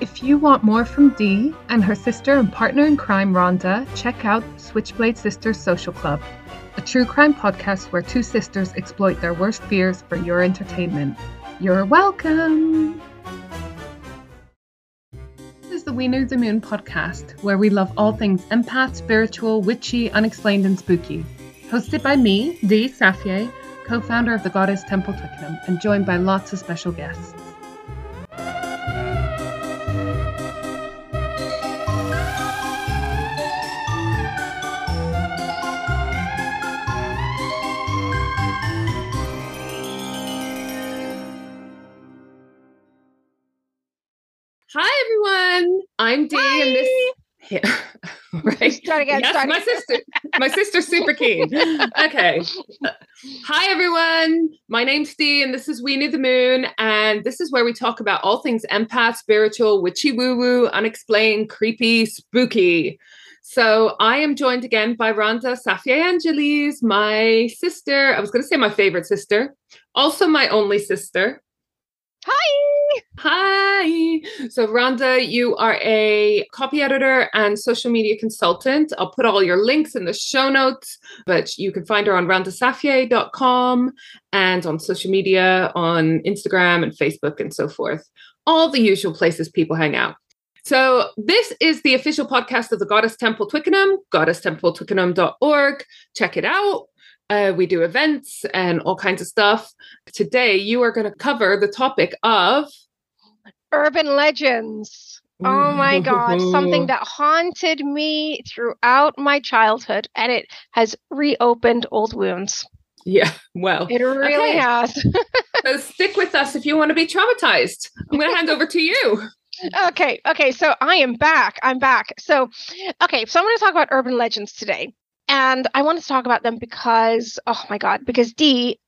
If you want more from Dee and her sister and partner in crime, Rhonda, check out Switchblade Sisters Social Club, a true crime podcast where two sisters exploit their worst fears for your entertainment. You're welcome! This is the We Knew the Moon podcast, where we love all things empath, spiritual, witchy, unexplained, and spooky. Hosted by me, Dee Safier, co founder of the Goddess Temple Twickenham, and joined by lots of special guests. I'm Dee, Hi. and this. Yeah. right. Start again. Yes, start my again. sister. My sister's super keen. Okay. Hi everyone. My name's Dee, and this is We Knew the Moon, and this is where we talk about all things empath, spiritual, witchy, woo woo, unexplained, creepy, spooky. So I am joined again by Rhonda Safier Angeles, my sister. I was going to say my favorite sister, also my only sister. Hi. Hi. So, Rhonda, you are a copy editor and social media consultant. I'll put all your links in the show notes, but you can find her on rhondasafier.com and on social media on Instagram and Facebook and so forth. All the usual places people hang out. So, this is the official podcast of the Goddess Temple Twickenham, goddesstempletwickenham.org. Check it out. Uh, we do events and all kinds of stuff. Today, you are going to cover the topic of Urban legends. Oh my God. Something that haunted me throughout my childhood and it has reopened old wounds. Yeah, well, It really Okay. has. so stick with us if you want to be traumatized. I'm going to hand over to you. okay. Okay. So I am back. I'm back. So, okay. So I'm going to talk about urban legends today. And I want to talk about them because, oh my God, because Dee,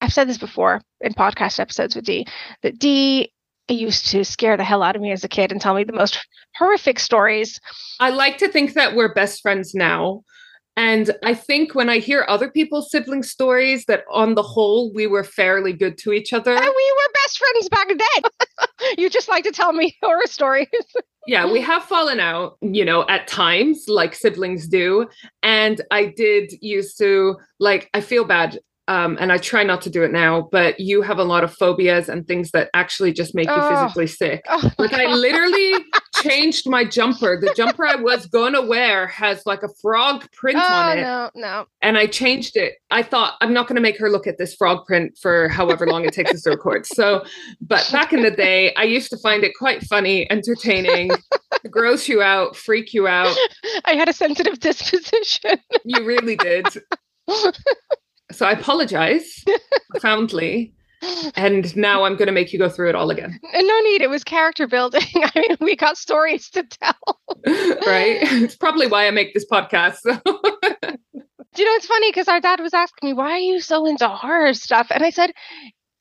I've said this before in podcast episodes with D, that D used to scare the hell out of me as a kid and tell me the most horrific stories. I like to think that we're best friends now. And I think when I hear other people's sibling stories, that on the whole, we were fairly good to each other. And we were best friends back then. you just like to tell me horror stories. Yeah, we have fallen out, you know, at times, like siblings do. And I did used to, like, I feel bad. Um, and I try not to do it now, but you have a lot of phobias and things that actually just make you Oh. physically sick. Oh Like I literally changed my jumper. The jumper I was gonna wear has like a frog print oh, on it. no, no. And I changed it. I thought I'm not gonna make her look at this frog print for however long it takes us to record. So, but back in the day, I used to find it quite funny, entertaining, gross you out, freak you out. I had a sensitive disposition. You really did. So I apologize profoundly. And now I'm gonna make you go through it all again. Uh, no need. It was character building. I mean, we got stories to tell. right? It's probably why I make this podcast. So. Do you know it's funny? Because our dad was asking me, why are you so into horror stuff? And I said,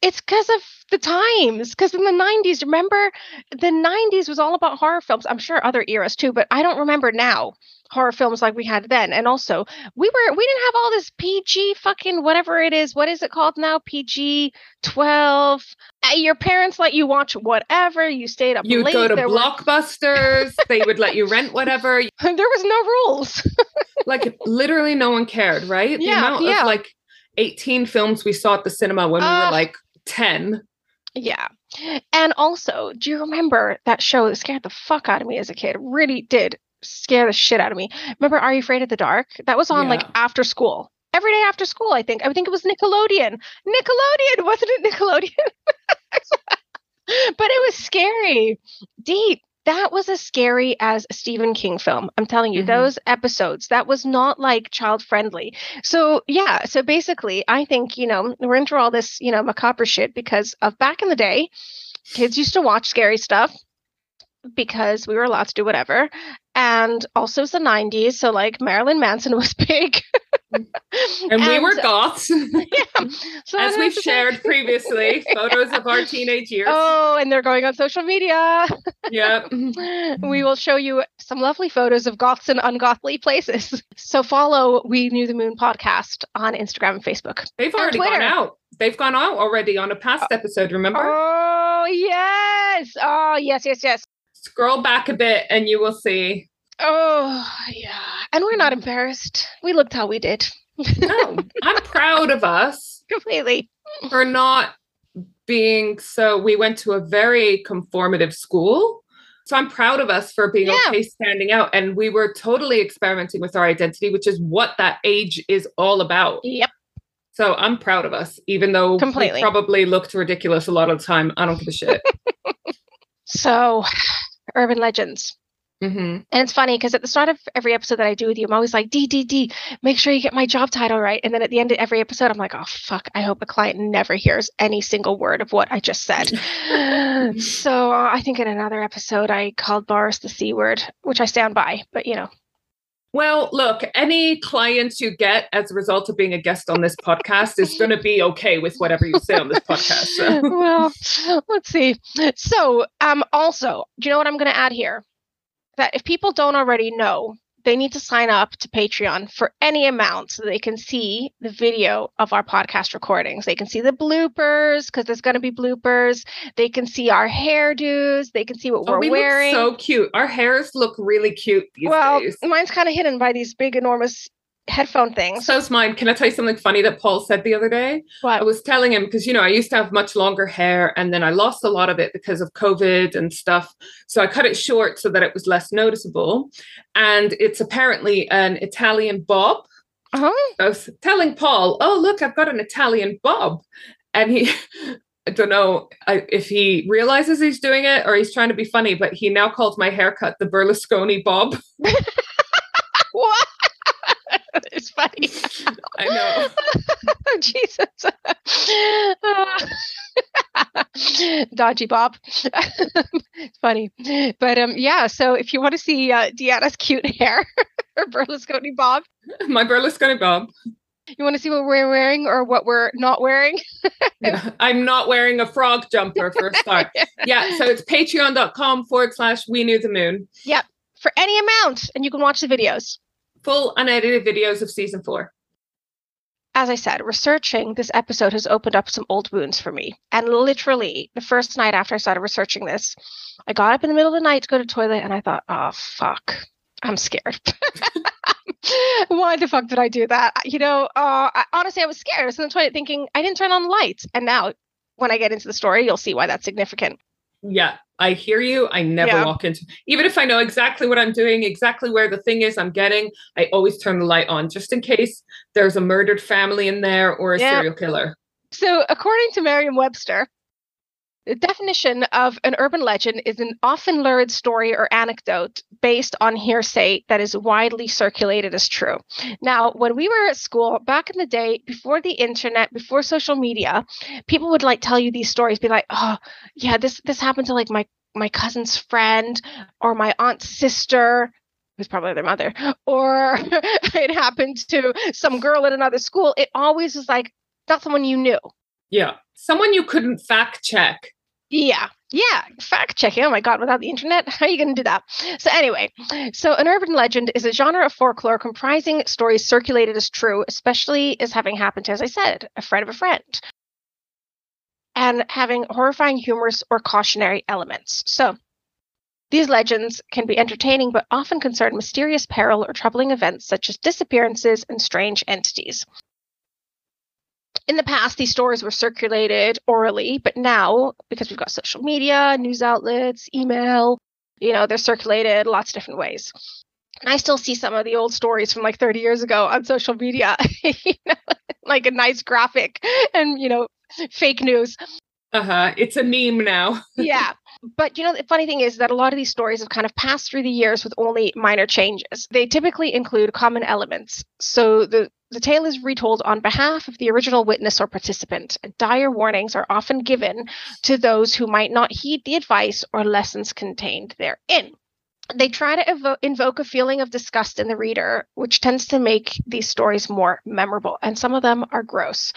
it's because of the times. Because in the 90s, remember, the 90s was all about horror films. I'm sure other eras too, but I don't remember now horror films like we had then. And also, we were we didn't have all this PG fucking whatever it is. What is it called now? PG 12. Uh, Your parents let you watch whatever. You stayed up You'd late. go to there, were- blockbusters, they would let you rent whatever. there was no rules. Like literally no one cared, right? The Yeah, amount yeah. of like 18 films we saw at the cinema when we Uh, were like 10. Yeah. And also, do you remember that show that scared the fuck out of me as a kid? Really did scare the shit out of me. Remember Are You Afraid of the Dark? That was on like after school. Every day after school, I think. I think it was Nickelodeon. Nickelodeon, wasn't it Nickelodeon? but it was scary. Deep. That was as scary as a Stephen King film. I'm telling you, Mhm. those episodes, that was not like child friendly. So, yeah. So basically, I think, you know, we're into all this, you know, macabre shit because of back in the day, kids used to watch scary stuff because we were allowed to do whatever. And also, it's the 90s. So, like, Marilyn Manson was big. And, we were goths, yeah. So as we've shared previously, photos of our teenage years. Oh, and they're going on social media. Yeah. we will show you some lovely photos of goths in ungothly places. So follow We Knew the Moon podcast on Instagram and Facebook. They've already gone out. They've gone out already on a past oh. episode, remember? Oh yes. Oh yes, yes, yes. Scroll back a bit and you will see. Oh, yeah. And we're not mm. embarrassed. We looked how we did. No, I'm proud of us Completely. for not being so. We went to a very conformative school. So I'm proud of us for being Yeah. okay standing out. And we were totally experimenting with our identity, which is what that age is all about. Yep. So I'm proud of us, even though Completely. we probably looked ridiculous a lot of the time. I don't give a shit. So, urban legends. hmm And it's funny because at the start of every episode that I do with you, I'm always like, D, D, D, make sure you get my job title right. And then at the end of every episode, I'm like, oh, fuck, I hope a client never hears any single word of what I just said. so uh, I think in another episode, I called Boris the C word, which I stand by. But, you know, Well, look, any clients you get as a result of being a guest on this podcast is going to be okay with whatever you say on this podcast. So. well, let's see. So, um, also, do you know what I'm going to add here? That if people don't already know, they need to sign up to Patreon for any amount so they can see the video of our podcast recordings. They can see the bloopers because there's going to be bloopers. They can see our hairdos. They can see what Oh, we're we wearing. so cute. Our hairs look really cute these well, days. mine's kind of hidden by these big, enormous headphone things. So's mine. Can I tell you something funny that Paul said the other day? I was telling him because you know I used to have much longer hair and then I lost a lot of it because of COVID and stuff. So I cut it short so that it was less noticeable. And it's apparently an Italian bob. Uh-huh. I was telling Paul, "Oh look, I've got an Italian bob," and he. I don't know if he realizes he's doing it or he's trying to be funny, but he now calls my haircut the Berlusconi bob. What? it's funny. I know. Jesus. Uh, Dodgy Bob. it's funny. But um yeah, so if you want to see uh, Deanna's cute hair or Berlusconi Bob, My Berlusconi bob. you want to see what we're wearing or what we're not wearing? Yeah, I'm not wearing a frog jumper for a start. yeah, so it's patreon.com forward slash we knew the moon. Yep, for any amount, and you can watch the videos. Full unedited videos of season four. As I said, researching this episode has opened up some old wounds for me. And literally, the first night after I started researching this, I got up in the middle of the night to go to the toilet and I thought, oh, fuck, I'm scared. Why the fuck did I do that? You know, uh, I, honestly, I was scared. I was in the toilet thinking, I didn't turn on the lights. And now, when I get into the story, you'll see why that's significant. Yeah, I hear you. I never Yeah. walk into even if I know exactly what I'm doing, exactly where the thing is I'm getting, I always turn the light on just in case there's a murdered family in there or a Yeah. serial killer. So, according to Merriam Webster, the definition of an urban legend is an often lurid story or anecdote based on hearsay that is widely circulated as true. Now, when we were at school back in the day, before the internet, before social media, people would like tell you these stories, be like, "Oh, yeah, this this happened to like my my cousin's friend or my aunt's sister." Who's probably their mother, or it happened to some girl at another school. It always was like not someone you knew. Yeah. Someone you couldn't fact check. Yeah. Yeah. Fact checking. Oh my God. Without the internet, how are you going to do that? So, anyway, so an urban legend is a genre of folklore comprising stories circulated as true, especially as having happened to, as I said, a friend of a friend, and having horrifying, humorous, or cautionary elements. So, these legends can be entertaining, but often concern mysterious peril or troubling events such as disappearances and strange entities. In the past, these stories were circulated orally, but now, because we've got social media, news outlets, email, you know, they're circulated lots of different ways. And I still see some of the old stories from like 30 years ago on social media, you know, like a nice graphic and, you know, fake news. Uh-huh. It's a meme now. yeah. But you know, the funny thing is that a lot of these stories have kind of passed through the years with only minor changes. They typically include common elements. So the the tale is retold on behalf of the original witness or participant. Dire warnings are often given to those who might not heed the advice or lessons contained therein. They try to evo- invoke a feeling of disgust in the reader, which tends to make these stories more memorable, and some of them are gross.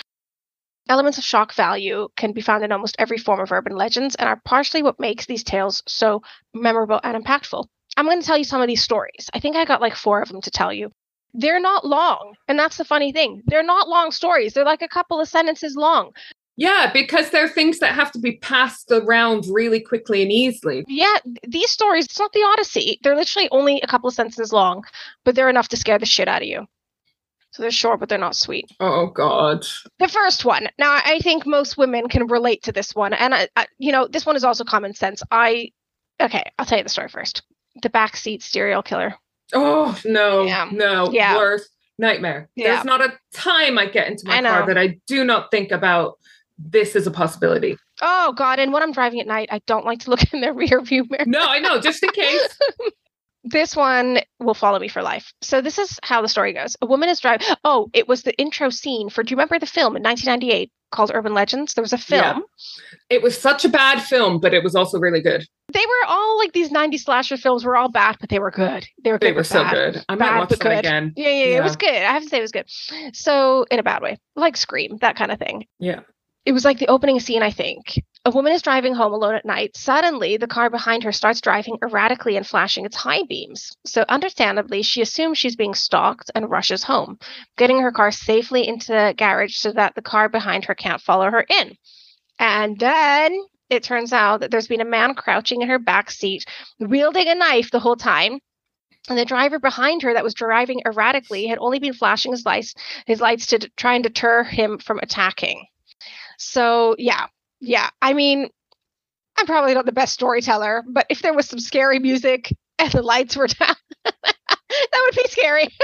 Elements of shock value can be found in almost every form of urban legends and are partially what makes these tales so memorable and impactful. I'm going to tell you some of these stories. I think I got like four of them to tell you. They're not long, and that's the funny thing. They're not long stories. They're like a couple of sentences long, Yeah, because there are things that have to be passed around really quickly and easily. Yeah, these stories, it's not the Odyssey. They're literally only a couple of sentences long, but they're enough to scare the shit out of you. So they're short, but they're not sweet. Oh God. The first one. Now, I think most women can relate to this one, and I, I, you know, this one is also common sense. I, okay, I'll tell you the story first. The backseat serial killer. Oh no, Yeah. no, Yeah. worst nightmare. Yeah. There's not a time I get into my car that I do not think about this is a possibility. Oh God! And when I'm driving at night, I don't like to look in the rear view mirror. No, I know, just in case. This one will follow me for life. So this is how the story goes. A woman is driving. Oh, it was the intro scene for. Do you remember the film in 1998 called Urban Legends? There was a film. Yeah. It was such a bad film, but it was also really good. They were all like these 90s slasher films were all bad, but they were good. They were good. They were so bad. good. I might Bad, watch them good. again. Yeah, yeah, yeah, it was good. I have to say it was good. So in a bad way, like Scream, that kind of thing. Yeah. It was like the opening scene, I think. A woman is driving home alone at night. Suddenly, the car behind her starts driving erratically and flashing its high beams. So, understandably, she assumes she's being stalked and rushes home, getting her car safely into the garage so that the car behind her can't follow her in. And then it turns out that there's been a man crouching in her back seat, wielding a knife the whole time. And the driver behind her that was driving erratically had only been flashing his lights, his lights to d- try and deter him from attacking. So yeah, yeah. I mean, I'm probably not the best storyteller, but if there was some scary music and the lights were down, that would be scary.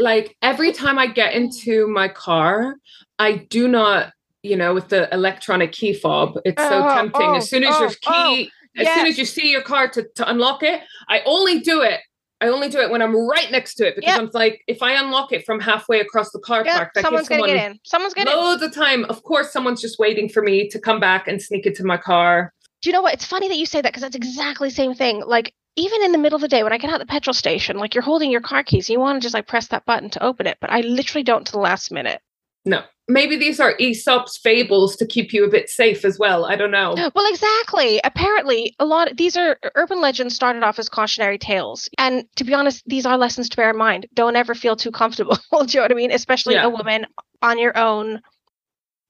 Like every time I get into my car, I do not, you know, with the electronic key fob, it's so Oh, tempting. oh, as soon as your oh, oh, key, as soon as you see your car to, to unlock it, I only do it. I only do it when I'm right next to it because Yep. I'm like, if I unlock it from halfway across the car Yeah, park, that someone's gonna someone get in. Someone's gonna. loads of time. Of course, someone's just waiting for me to come back and sneak into my car. Do you know what? It's funny that you say that because that's exactly the same thing. Like even in the middle of the day when I get out of the petrol station, like you're holding your car keys, you want to just like press that button to open it, but I literally don't to the last minute. No, maybe these are Aesop's fables to keep you a bit safe as well. I don't know. Well, exactly. Apparently, a lot of these are urban legends started off as cautionary tales. And to be honest, these are lessons to bear in mind. Don't ever feel too comfortable. Do you know what I mean? Especially Yeah. a woman on your own.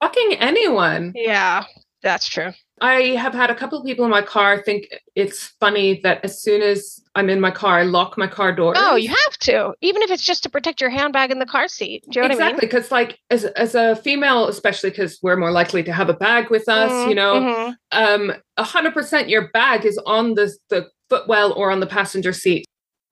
Fucking anyone. Yeah, that's true. I have had a couple of people in my car think it's funny that as soon as I'm in my car, I lock my car door. Oh, you have to, even if it's just to protect your handbag in the car seat. Do you know what I mean? exactly because like as as a female, especially because we're more likely to have a bag with us, you know, Mhm. um, a hundred percent your bag is on the the footwell or on the passenger seat.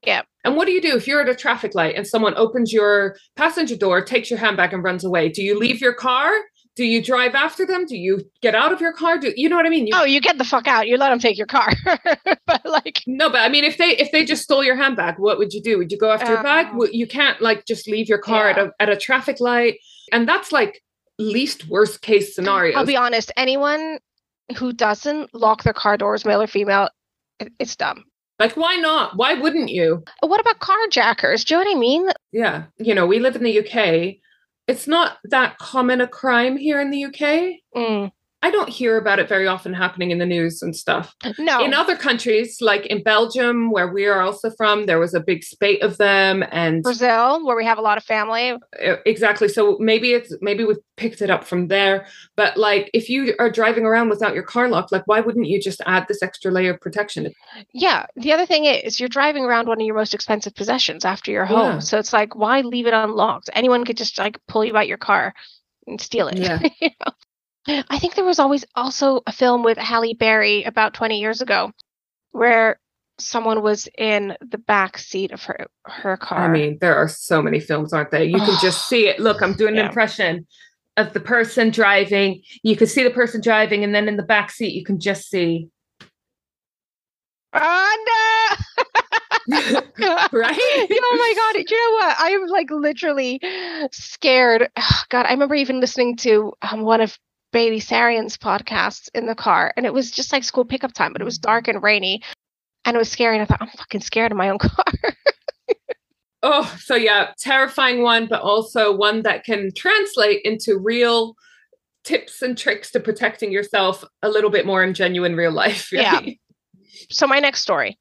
Yeah. And what do you do if you're at a traffic light and someone opens your passenger door, takes your handbag, and runs away? Do you leave your car? Do you drive after them? Do you get out of your car? Do you know what I mean? You, Oh, you get the fuck out. You let them take your car. but like, No, but I mean, if they if they just stole your handbag, what would you do? Would you go after your bag? Um, well, You can't like just leave your car at a at a traffic light, and that's like least worst case scenario. I'll be honest, anyone who doesn't lock their car doors, male or female, it's dumb. like, why not? Why wouldn't you? What about carjackers? Do you know what I mean? Yeah, you know, we live in the UK. It's not that common a crime here in the UK. Mm, I don't hear about it very often happening in the news and stuff. no. In other countries, like in Belgium, where we are also from, there was a big spate of them, and Brazil, where we have a lot of family. Exactly so maybe it's maybe we've picked it up from there but like if you are driving around without your car locked like why wouldn't you just add this extra layer of protection Yeah. The other thing is, you're driving around one of your most expensive possessions after your home. Yeah. So it's like, why leave it unlocked? Anyone could just like pull you out your car and steal it. Yeah. You know? I think there was always also a film with Halle Berry about 20 years ago where someone was in the back seat of her her car. i mean there are so many films aren't there you can just see it look i'm doing an impression of the person driving you can see the person driving and then in the back seat you can just see oh no! right oh my god! Do you know what? I am like literally scared. God, I remember even listening to um, one of Bailey Sarian's podcasts in the car, and it was just like school pickup time, but it was dark and rainy, and it was scary. And I thought, I'm fucking scared of my own car. oh so yeah terrifying one but also one that can translate into real tips and tricks to protecting yourself a little bit more in genuine real life Yeah. so my next story.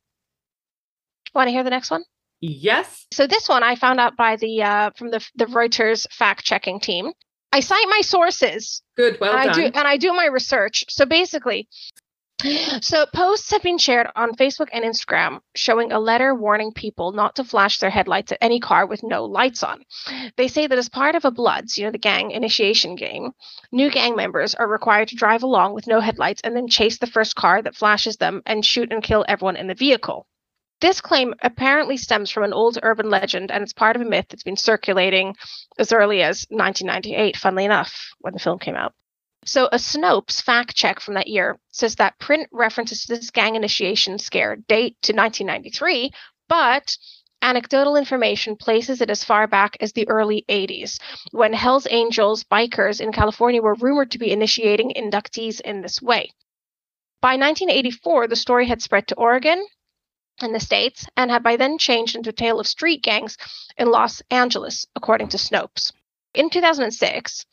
Want to hear the next one? yes So this one I found out by the uh, from the the Reuters fact checking team. I cite my sources. Good, well and done. I do and I do my research. So basically, so posts have been shared on Facebook and Instagram showing a letter warning people not to flash their headlights at any car with no lights on. They say that as part of a Bloods, you know, the gang initiation game, new gang members are required to drive along with no headlights and then chase the first car that flashes them and shoot and kill everyone in the vehicle. This claim apparently stems from an old urban legend and it's part of a myth that's been circulating as early as 1998, funnily enough, when the film came out. So, a Snopes fact check from that year says that print references to this gang initiation scare date to 1993, but anecdotal information places it as far back as the early 80s, when Hells Angels bikers in California were rumored to be initiating inductees in this way. By 1984, the story had spread to Oregon in the States and had by then changed into a tale of street gangs in Los Angeles, according to Snopes. In 2006,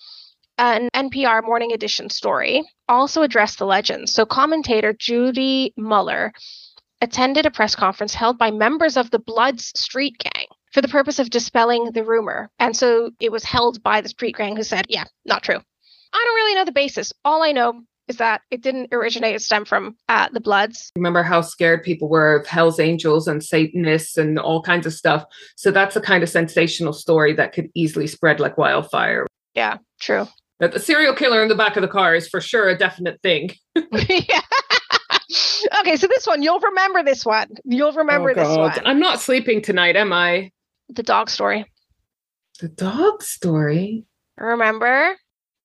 an NPR Morning Edition story also addressed the legend. So, commentator Judy Muller attended a press conference held by members of the Bloods street gang for the purpose of dispelling the rumor. And so it was held by the street gang who said, yeah, not true. I don't really know the basis. All I know is that it didn't originate, it stemmed from uh, the Bloods. Remember how scared people were of Hell's Angels and Satanists and all kinds of stuff. So that's the kind of sensational story that could easily spread like wildfire. Yeah, true. But the serial killer in the back of the car is for sure a definite thing. yeah. okay, so this one, you'll remember this one. You'll remember Oh, this one. I'm not sleeping tonight, am I? The dog story. The dog story? Remember?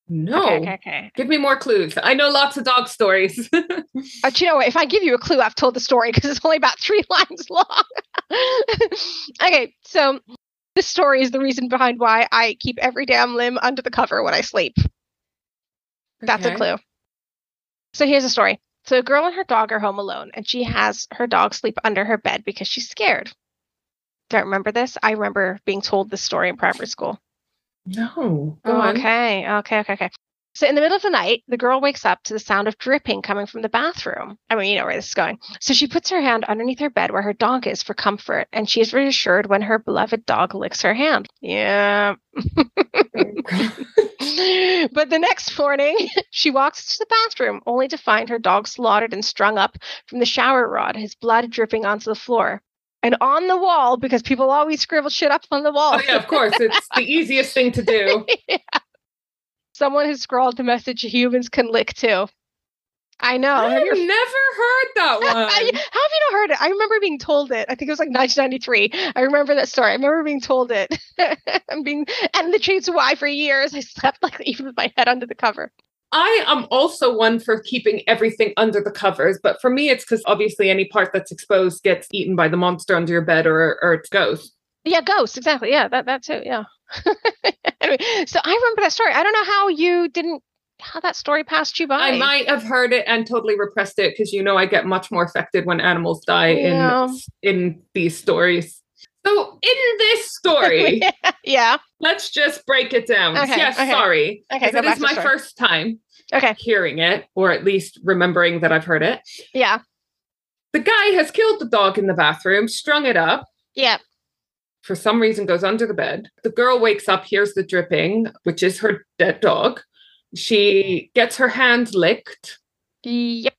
No. Okay, okay, okay. Give me more clues. I know lots of dog stories. Uh, do you know what? If I give you a clue, I've told the story because it's only about three lines long. okay, so this story is the reason behind why I keep every damn limb under the cover when I sleep. That's a clue. So here's a story. So a girl and her dog are home alone, and she has her dog sleep under her bed because she's scared. Don't remember this? I remember being told this story in primary school. No. On. okay, okay, okay, okay. So in the middle of the night, the girl wakes up to the sound of dripping coming from the bathroom. I mean, you know where this is going. So she puts her hand underneath her bed where her dog is for comfort, and she is reassured when her beloved dog licks her hand. Yeah. but the next morning, she walks to the bathroom only to find her dog slaughtered and strung up from the shower rod, his blood dripping onto the floor. And on the wall, because people always scribble shit up on the wall. Oh, yeah, of course. It's the easiest thing to do. Someone has scrawled the message humans can lick too. I know. I've never heard that I- one. how have you not heard it? I remember being told it. I think it was like 1993. I remember that story. I remember being told it. I'm being, and the truth's why for years I slept like even with my head under the cover. I am also one for keeping everything under the covers, but for me, it's because obviously any part that's exposed gets eaten by the monster under your bed or, or its ghost. Yeah, ghosts. Exactly. Yeah, that that too. Yeah. anyway, so I remember that story. I don't know how you didn't, how that story passed you by. I might have heard it and totally repressed it because you know I get much more affected when animals die Yeah. in in these stories. So in this story, yeah. let's just break it down. Okay, yes, okay. sorry. Okay, it is my story. first time Okay. hearing it, or at least remembering that I've heard it. Yeah. The guy has killed the dog in the bathroom, strung it up, Yeah. for some reason goes under the bed. The girl wakes up, hears the dripping, which is her dead dog. She gets her hand licked, Yep.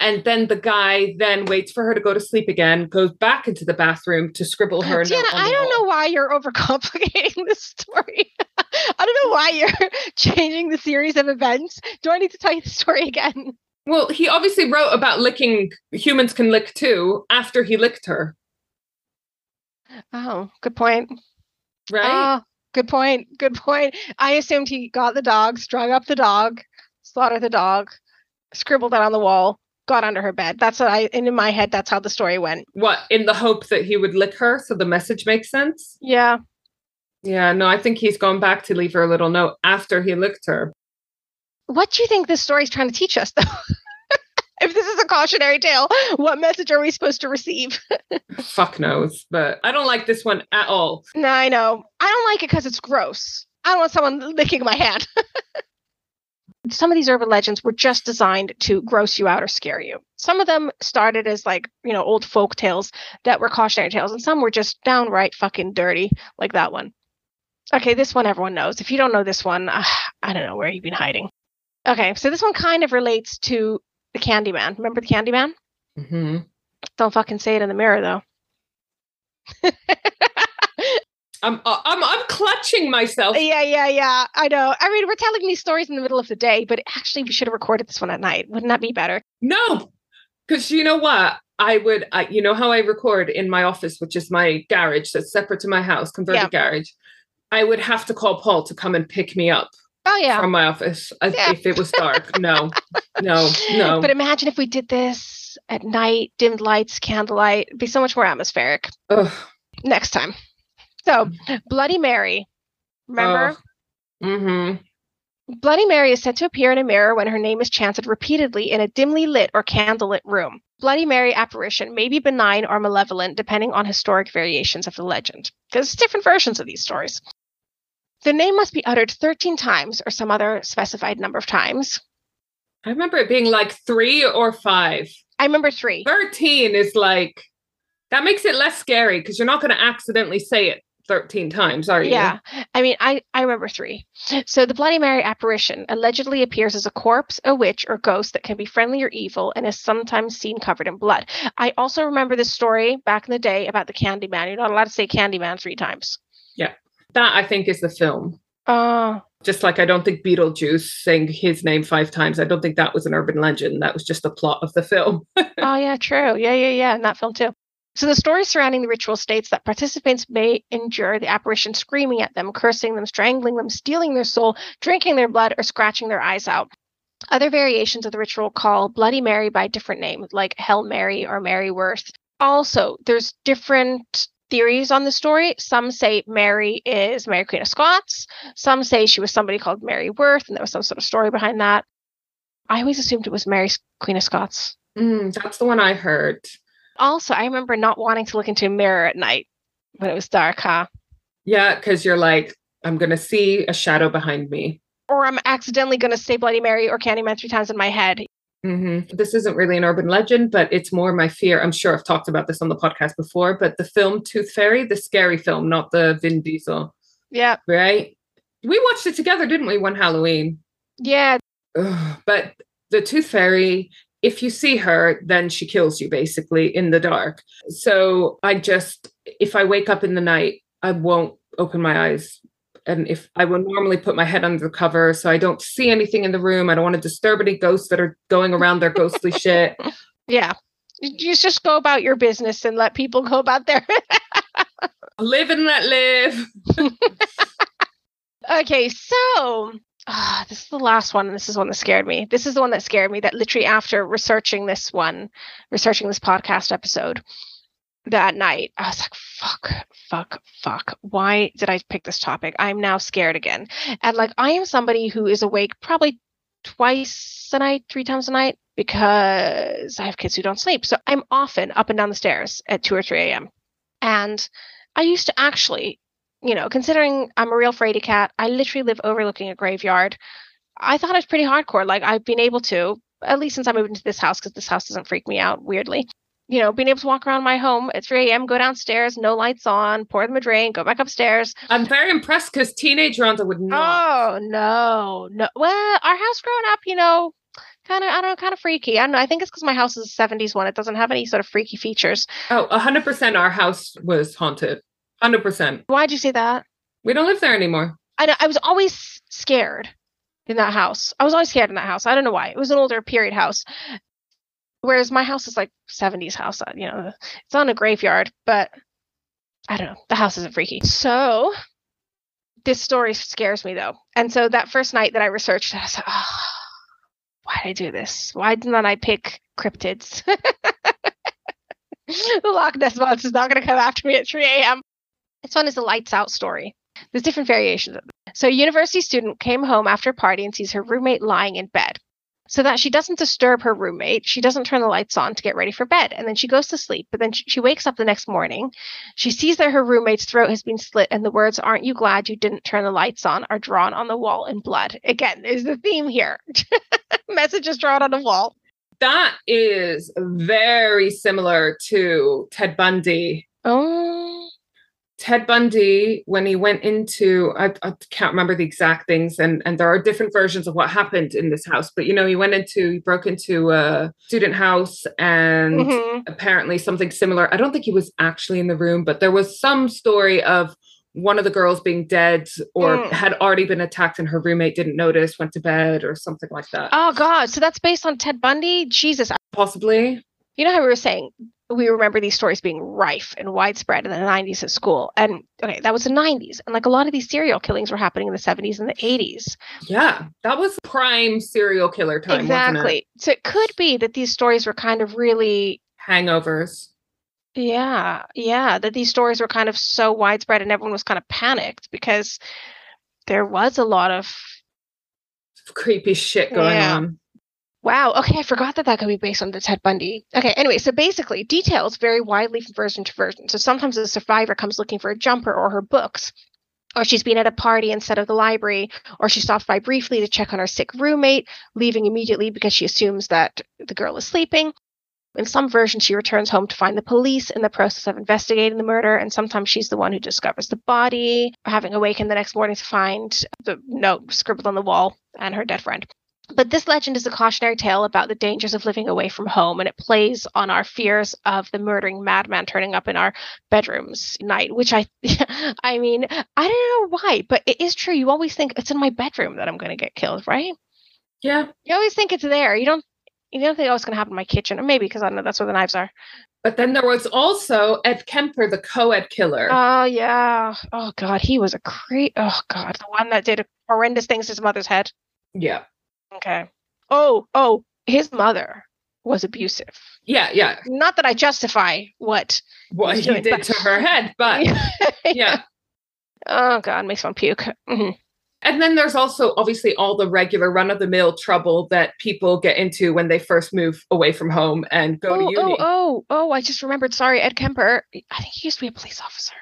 And then the guy then waits for her to go to sleep again, goes back into the bathroom to scribble her. a note on the I don't wall. know why you're overcomplicating this story. I don't know why you're changing the series of events. Do I need to tell you the story again? Well, he obviously wrote about licking humans can lick too after he licked her, Oh, good point. right? Oh, good point. Good point. I assumed he got the dog, strung up the dog, slaughtered the dog, scribbled that on the wall, got under her bed. That's what I, and in my head, that's how the story went. what in the hope that he would lick her so the message makes sense? Yeah. Yeah, no, I think he's gone back to leave her a little note after he licked her. What do you think this story is trying to teach us, though? if this is a cautionary tale, what message are we supposed to receive? Fuck knows, but I don't like this one at all. No, I know. I don't like it because it's gross. I don't want someone licking my hand. Some of these urban legends were just designed to gross you out or scare you. Some of them started as like, you know, old folk tales that were cautionary tales, and some were just downright fucking dirty, like that one. Okay, this one everyone knows. If you don't know this one, uh, I don't know where you've been hiding. Okay, so this one kind of relates to the Candyman. Remember the Candyman? hmm Don't fucking say it in the mirror though. I'm, uh, I'm I'm clutching myself. yeah, yeah, yeah. I know. I mean, we're telling these stories in the middle of the day, but actually, we should have recorded this one at night. Wouldn't that be better? No, because you know what? I would, I, you know how I record in my office, which is my garage that's separate to my house, converted garage. I would have to call Paul to come and pick me up Oh yeah. from my office as- Yeah. if it was dark. no, no, no. But imagine if we did this at night, dimmed lights, candlelight. It'd be so much more atmospheric. Ugh. Next time. So, Bloody Mary. Remember? Mm-hmm. Bloody Mary is said to appear in a mirror when her name is chanted repeatedly in a dimly lit or candlelit room. Bloody Mary apparition may be benign or malevolent depending on historic variations of the legend, because different versions of these stories. The name must be uttered 13 times or some other specified number of times. I remember it being like three or five. I remember three. 13 is like, that makes it less scary because you're not going to accidentally say it 13 times, are you? Yeah. I mean, I, I remember three. So the Bloody Mary apparition allegedly appears as a corpse, a witch, or ghost that can be friendly or evil and is sometimes seen covered in blood. I also remember this story back in the day about the Candy Man. You're not allowed to say Candy Man three times. Yeah. That I think is the film. Oh, Just like I don't think Beetlejuice saying his name five times, I don't think that was an urban legend. That was just the plot of the film. oh yeah, true. Yeah, yeah, yeah. In that film too. So the story surrounding the ritual states that participants may endure the apparition screaming at them, cursing them, strangling them, stealing their soul, drinking their blood, or scratching their eyes out. Other variations of the ritual call Bloody Mary by different names, like Hell Mary or Mary Worth. Also, there's different theories on the story. Some say Mary is Mary Queen of Scots. Some say she was somebody called Mary Worth, and there was some sort of story behind that. I always assumed it was Mary Queen of Scots. Mm, that's the one I heard. Also, I remember not wanting to look into a mirror at night when it was dark, huh? Yeah, because you're like, I'm going to see a shadow behind me. Or I'm accidentally going to say Bloody Mary or Candyman three times in my head. hmm This isn't really an urban legend, but it's more my fear. I'm sure I've talked about this on the podcast before, but the film Tooth Fairy, the scary film, not the Vin Diesel, Yeah. right? We watched it together, didn't we, one Halloween? Yeah. Ugh, but the Tooth Fairy, if you see her, then she kills you basically in the dark. So I just, if I wake up in the night, I won't open my eyes. And if I will normally put my head under the cover so I don't see anything in the room, I don't want to disturb any ghosts that are going around their ghostly shit. Yeah. You just go about your business and let people go about their. Live and let live. okay, so ah, this is the last one, and this is one that scared me. This is the one that scared me. That literally after researching this one, researching this podcast episode that night, I was like, "Fuck, fuck, fuck! Why did I pick this topic? I'm now scared again." And like, I am somebody who is awake probably twice a night, three times a night because I have kids who don't sleep. So I'm often up and down the stairs at 2 or 3 a.m. And I used to actually, you know, considering I'm a real fraidy cat, I literally live overlooking a graveyard. I thought it was pretty hardcore. Like I've been able to, at least since I moved into this house, because this house doesn't freak me out weirdly. You know, being able to walk around my home at 3 a.m., go downstairs, no lights on, pour them a drink, go back upstairs. I'm very impressed because teenage Rhonda would not. Oh no, no. Well, our house growing up, you know, kind of I don't know, kind of freaky. I don't know. I think it's because my house is a '70s one. It doesn't have any sort of freaky features. Oh, 100% our house was haunted. 100%. Why'd you say that? We don't live there anymore. I know, I was always scared in that house. I was always scared in that house. I don't know why. It was an older period house. Whereas my house is like 70s house. You know, it's on a graveyard, but I don't know. The house isn't freaky. So this story scares me though. And so that first night that I researched, I was like, oh, why did I do this? Why didn't I pick cryptids? the Loch Ness monster is not going to come after me at 3 a.m. This one is a lights out story. There's different variations of it. So, a university student came home after a party and sees her roommate lying in bed. So that she doesn't disturb her roommate, she doesn't turn the lights on to get ready for bed. And then she goes to sleep. But then she, she wakes up the next morning. She sees that her roommate's throat has been slit, and the words, Aren't you glad you didn't turn the lights on? are drawn on the wall in blood. Again, is the theme here. Messages drawn on the wall. That is very similar to Ted Bundy. Oh, Ted Bundy, when he went into, I, I, can't remember the exact things, and, and there are different versions of what happened in this house, but you know, he went into, he broke into a student house and mm-hmm. apparently something similar. I don't think he was actually in the room, but there was some story of one of the girls being dead or mm. had already been attacked and her roommate didn't notice, went to bed or something like that. Oh, God. So that's based on Ted Bundy? Jesus. Possibly. You know how we were saying we remember these stories being rife and widespread in the 90s at school. And okay, that was the 90s. And like a lot of these serial killings were happening in the 70s and the 80s. Yeah, that was prime serial killer time. Exactly. It? So it could be that these stories were kind of really hangovers. Yeah, yeah, that these stories were kind of so widespread and everyone was kind of panicked because there was a lot of creepy shit going yeah. on. Wow. Okay, I forgot that that could be based on the Ted Bundy. Okay. Anyway, so basically, details vary widely from version to version. So sometimes the survivor comes looking for a jumper or her books, or she's been at a party instead of the library, or she stops by briefly to check on her sick roommate, leaving immediately because she assumes that the girl is sleeping. In some versions, she returns home to find the police in the process of investigating the murder, and sometimes she's the one who discovers the body, having awakened the next morning to find the note scribbled on the wall and her dead friend. But this legend is a cautionary tale about the dangers of living away from home, and it plays on our fears of the murdering madman turning up in our bedrooms night. Which I, I mean, I don't know why, but it is true. You always think it's in my bedroom that I'm going to get killed, right? Yeah. You always think it's there. You don't. You don't think oh, it's going to happen in my kitchen, or maybe because I know that's where the knives are. But then there was also Ed Kemper, the co-ed killer. Oh yeah. Oh god, he was a cre. Oh god, the one that did horrendous things to his mother's head. Yeah. Okay. Oh, oh, his mother was abusive. Yeah, yeah. Not that I justify what what he doing, did but... to her head, but yeah. Oh god, makes one puke. Mm-hmm. And then there's also obviously all the regular run of the mill trouble that people get into when they first move away from home and go oh, to uni. Oh, oh, oh, I just remembered. Sorry, Ed Kemper. I think he used to be a police officer.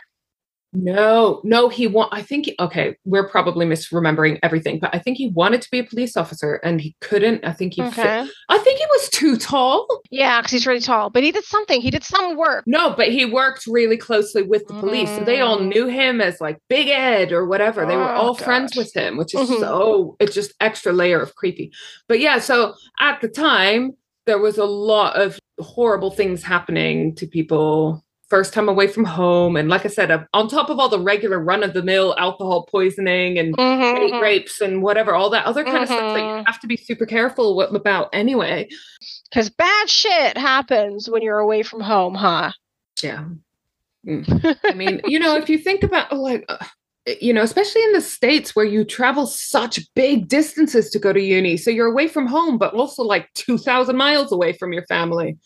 No, no, he want. I think okay, we're probably misremembering everything, but I think he wanted to be a police officer and he couldn't. I think he. Okay. Fit. I think he was too tall. Yeah, because he's really tall, but he did something. He did some work. No, but he worked really closely with the police, mm. so they all mm. knew him as like Big Ed or whatever. Oh, they were all gosh. friends with him, which is mm-hmm. so. It's just extra layer of creepy. But yeah, so at the time there was a lot of horrible things happening to people first time away from home. And like I said, on top of all the regular run of the mill alcohol poisoning and mm-hmm, mm-hmm. rapes and whatever, all that other kind mm-hmm. of stuff that you mm-hmm. have to be super careful about anyway. Because bad shit happens when you're away from home, huh? Yeah. Mm. I mean, you know, if you think about like, uh, you know, especially in the States where you travel such big distances to go to uni. So you're away from home, but also like 2,000 miles away from your family.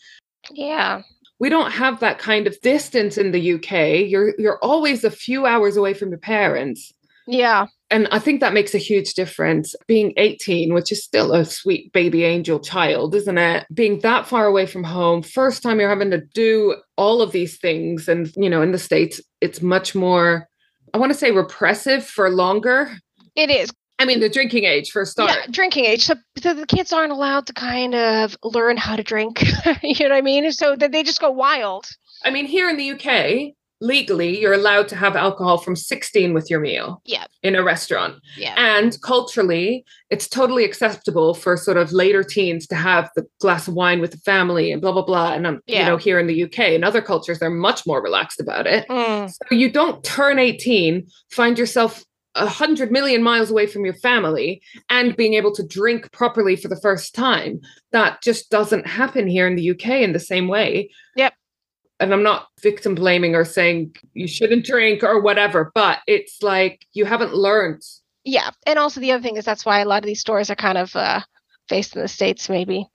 Yeah we don't have that kind of distance in the UK. You're you're always a few hours away from your parents. Yeah. And I think that makes a huge difference. Being 18, which is still a sweet baby angel child, isn't it? Being that far away from home, first time you're having to do all of these things. And, you know, in the States, it's much more, I want to say repressive for longer. It is. I mean, the drinking age for a start. Yeah, drinking age. So, so the kids aren't allowed to kind of learn how to drink. you know what I mean? So that they just go wild. I mean, here in the UK, legally, you're allowed to have alcohol from 16 with your meal. Yeah. In a restaurant. Yeah. And culturally, it's totally acceptable for sort of later teens to have the glass of wine with the family and blah blah blah. And um, yeah. you know, here in the UK, in other cultures, they're much more relaxed about it. Mm. So you don't turn 18, find yourself a hundred million miles away from your family and being able to drink properly for the first time. That just doesn't happen here in the UK in the same way. Yep. And I'm not victim blaming or saying you shouldn't drink or whatever, but it's like you haven't learned. Yeah. And also the other thing is that's why a lot of these stores are kind of uh, based in the States, maybe.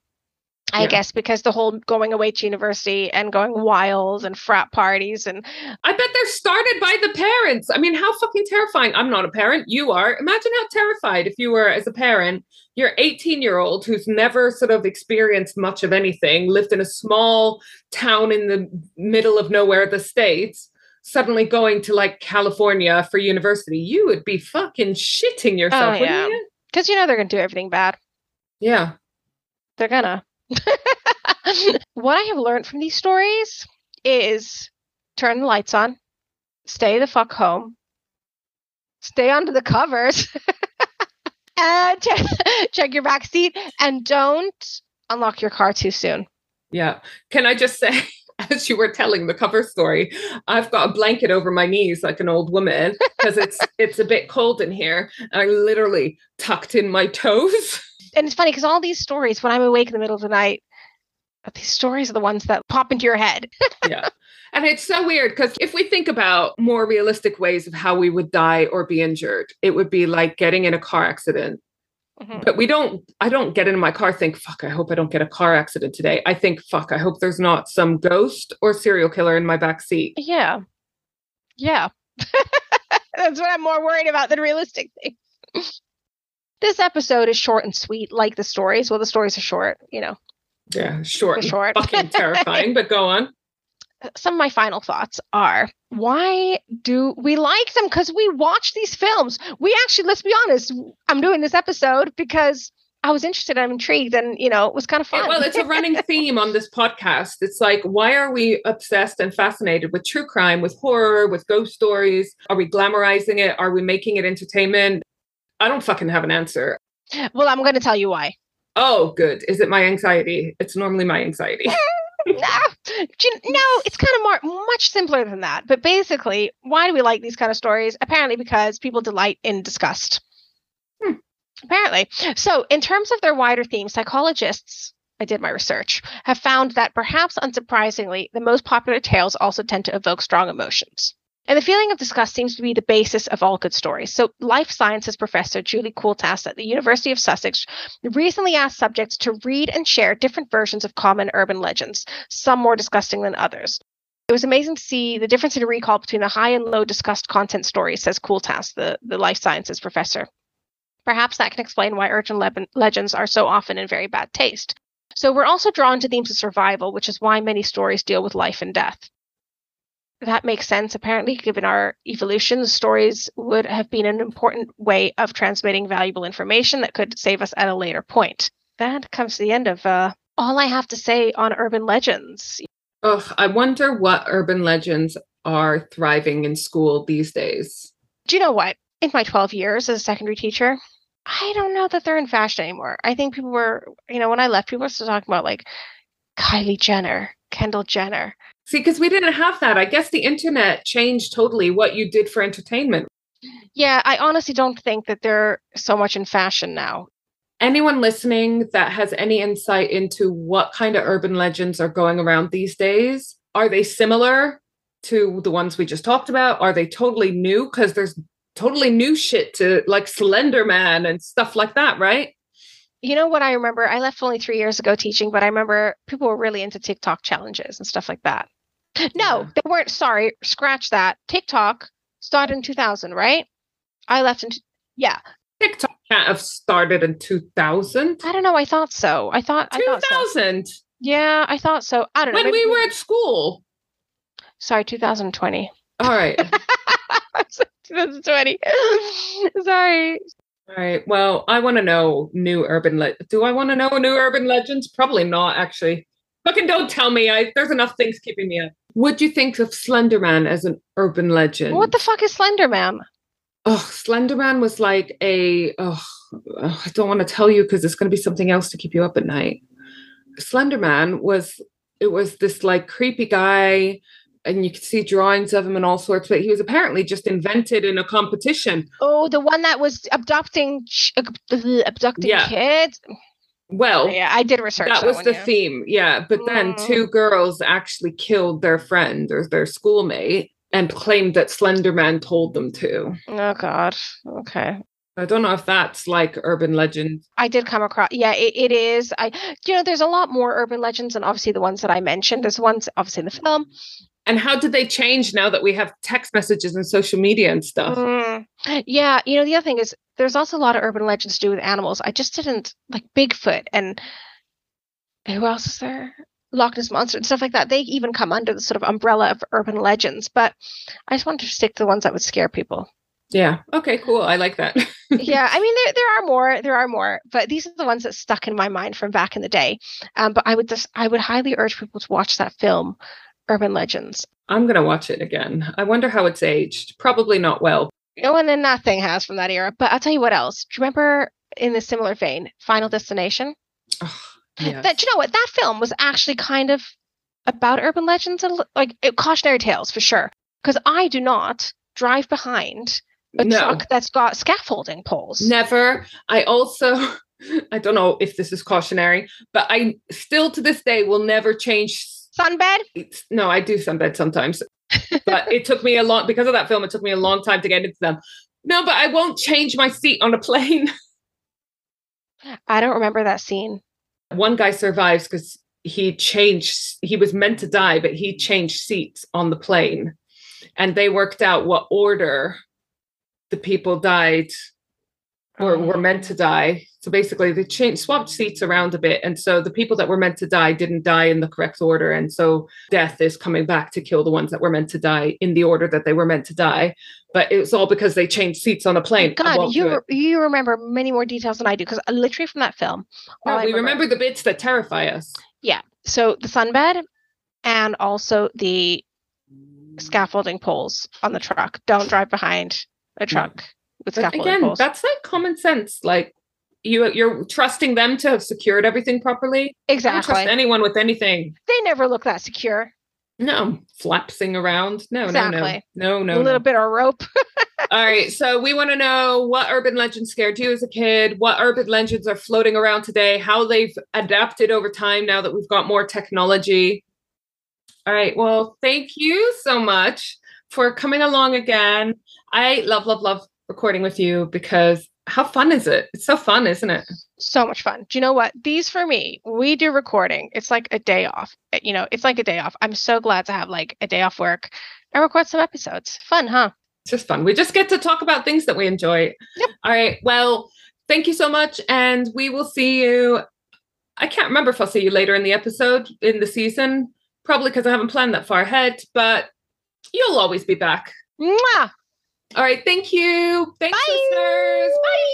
I yeah. guess because the whole going away to university and going wild and frat parties and I bet they're started by the parents. I mean, how fucking terrifying. I'm not a parent, you are. Imagine how terrified if you were as a parent, your 18 year old who's never sort of experienced much of anything, lived in a small town in the middle of nowhere, the States, suddenly going to like California for university. You would be fucking shitting yourself, oh, yeah. Because you know they're gonna do everything bad. Yeah. They're gonna. what I have learned from these stories is turn the lights on, stay the fuck home, stay under the covers, and uh, check, check your back seat, and don't unlock your car too soon. Yeah. Can I just say, as you were telling the cover story, I've got a blanket over my knees like an old woman because it's it's a bit cold in here. And I literally tucked in my toes. And it's funny because all these stories, when I'm awake in the middle of the night, these stories are the ones that pop into your head. yeah. And it's so weird because if we think about more realistic ways of how we would die or be injured, it would be like getting in a car accident. Mm-hmm. But we don't, I don't get in my car, think, fuck, I hope I don't get a car accident today. I think, fuck, I hope there's not some ghost or serial killer in my back seat. Yeah. Yeah. That's what I'm more worried about than realistic things. this episode is short and sweet, like the stories. Well, the stories are short, you know. Yeah, short. Short. Fucking terrifying, but go on. Some of my final thoughts are why do we like them? Because we watch these films. We actually, let's be honest, I'm doing this episode because I was interested, I'm intrigued, and you know, it was kind of fun. Well, it's a running theme on this podcast. It's like, why are we obsessed and fascinated with true crime, with horror, with ghost stories? Are we glamorizing it? Are we making it entertainment? I don't fucking have an answer. Well, I'm going to tell you why. Oh, good. Is it my anxiety? It's normally my anxiety. no, no, it's kind of more much simpler than that. But basically, why do we like these kind of stories? Apparently, because people delight in disgust. Hmm. Apparently. So, in terms of their wider theme, psychologists, I did my research, have found that perhaps unsurprisingly, the most popular tales also tend to evoke strong emotions. And the feeling of disgust seems to be the basis of all good stories. So, life sciences professor Julie Coultas at the University of Sussex recently asked subjects to read and share different versions of common urban legends, some more disgusting than others. It was amazing to see the difference in recall between the high and low disgust content stories, says Coultas, the, the life sciences professor. Perhaps that can explain why urban le- legends are so often in very bad taste. So, we're also drawn to themes of survival, which is why many stories deal with life and death that makes sense. Apparently given our evolution stories would have been an important way of transmitting valuable information that could save us at a later point. That comes to the end of uh, all i have to say on urban legends. Oh i wonder what urban legends are thriving in school these days. Do you know what? In my 12 years as a secondary teacher i don't know that they're in fashion anymore. I think people were you know when i left people were still talking about like kylie jenner kendall jenner See, because we didn't have that. I guess the internet changed totally what you did for entertainment. Yeah, I honestly don't think that they're so much in fashion now. Anyone listening that has any insight into what kind of urban legends are going around these days, are they similar to the ones we just talked about? Are they totally new? Because there's totally new shit to like Slender Man and stuff like that, right? you know what I remember? I left only three years ago teaching, but I remember people were really into TikTok challenges and stuff like that. No, yeah. they weren't. Sorry, scratch that. TikTok started in 2000, right? I left in, t- yeah. TikTok can't have started in 2000. I don't know. I thought so. I thought 2000. So. Yeah, I thought so. I don't know. When we were at school. Sorry, 2020. All right. 2020. Sorry. All right. Well, I want to know new urban. Le- Do I want to know new urban legends? Probably not, actually. Fucking don't tell me. I there's enough things keeping me up. What do you think of Slenderman as an urban legend? What the fuck is Slenderman? Oh, Slenderman was like a. Oh, I don't want to tell you because it's going to be something else to keep you up at night. Slenderman was. It was this like creepy guy and you could see drawings of him and all sorts, but he was apparently just invented in a competition. Oh, the one that was abducting abducting yeah. kids. Well, yeah, I did research. That, that was one, the yeah. theme, yeah. But mm. then two girls actually killed their friend or their schoolmate and claimed that Slenderman told them to. Oh God. Okay. I don't know if that's like urban legend. I did come across, yeah, it, it is. I, you know, there's a lot more urban legends and obviously the ones that I mentioned. There's ones obviously in the film. And how did they change now that we have text messages and social media and stuff? Mm, yeah, you know, the other thing is there's also a lot of urban legends to do with animals. I just didn't like Bigfoot and who else is there? Loch Ness monster and stuff like that. They even come under the sort of umbrella of urban legends. But I just wanted to stick to the ones that would scare people. Yeah. Okay. Cool. I like that. yeah. I mean, there there are more. There are more, but these are the ones that stuck in my mind from back in the day. Um, but I would just I would highly urge people to watch that film urban legends. I'm gonna watch it again. I wonder how it's aged. Probably not well. No, and then nothing has from that era. But I'll tell you what else. Do you remember in a similar vein, Final Destination? Oh, yes. That do you know what that film was actually kind of about urban legends, and like uh, cautionary tales for sure. Because I do not drive behind a No. truck that's got scaffolding poles. Never. I also, I don't know if this is cautionary, but I still to this day will never change. Sunbed? No, I do sunbed sometimes, but it took me a long because of that film. It took me a long time to get into them. No, but I won't change my seat on a plane. I don't remember that scene. One guy survives because he changed. He was meant to die, but he changed seats on the plane, and they worked out what order the people died or were meant to die. So basically, they changed, swapped seats around a bit, and so the people that were meant to die didn't die in the correct order, and so death is coming back to kill the ones that were meant to die in the order that they were meant to die. But it was all because they changed seats on a plane. God, you re- you remember many more details than I do because uh, literally from that film, No, we remember the bits that terrify us. Yeah. So the sunbed and also the scaffolding poles on the truck. Don't drive behind a mm. truck with But scaffolding again, poles. that's like common sense. Like you, you're trusting them to have secured everything properly. Don't trust Exactly. anyone with anything. They never look that secure. No, flapsing around. No, Exactly. no, no, no, a little no. bit of rope. All right. So we want to know what urban legends scared you as a kid, what urban legends are floating around today, how they've adapted over time now that we've got more technology. All right. Well, thank you so much for coming along again. I love, love, love recording with you because how fun is it? It's so fun, isn't it? so much fun. Do you know what? These for me, we do recording. It's like a day off. Uh, You know, it's like a day off. I'm so glad to have like a day off work and record some episodes. Fun, huh? It's just fun. We just get to talk about things that we enjoy. Yep. All right. Well, thank you so much. And we will see you. I can't remember if I'll see you later in the episode in the season, probably because I haven't planned that far ahead, but you'll always be back. Mwah! All right. Thank you. Thanks, Bye. listeners. Bye.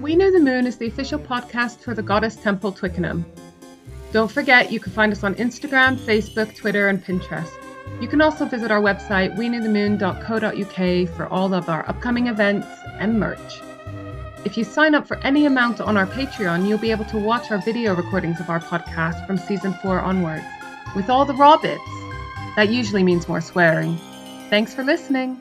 We Know the Moon is the official podcast for the Goddess Temple Twickenham. Don't forget, you can find us on Instagram, Facebook, Twitter, and Pinterest. You can also visit our website, weknowthemoon.co.uk, for all of our upcoming events and merch. If you sign up for any amount on our Patreon, you'll be able to watch our video recordings of our podcast from season four onwards, with all the raw bits. That usually means more swearing. Thanks for listening.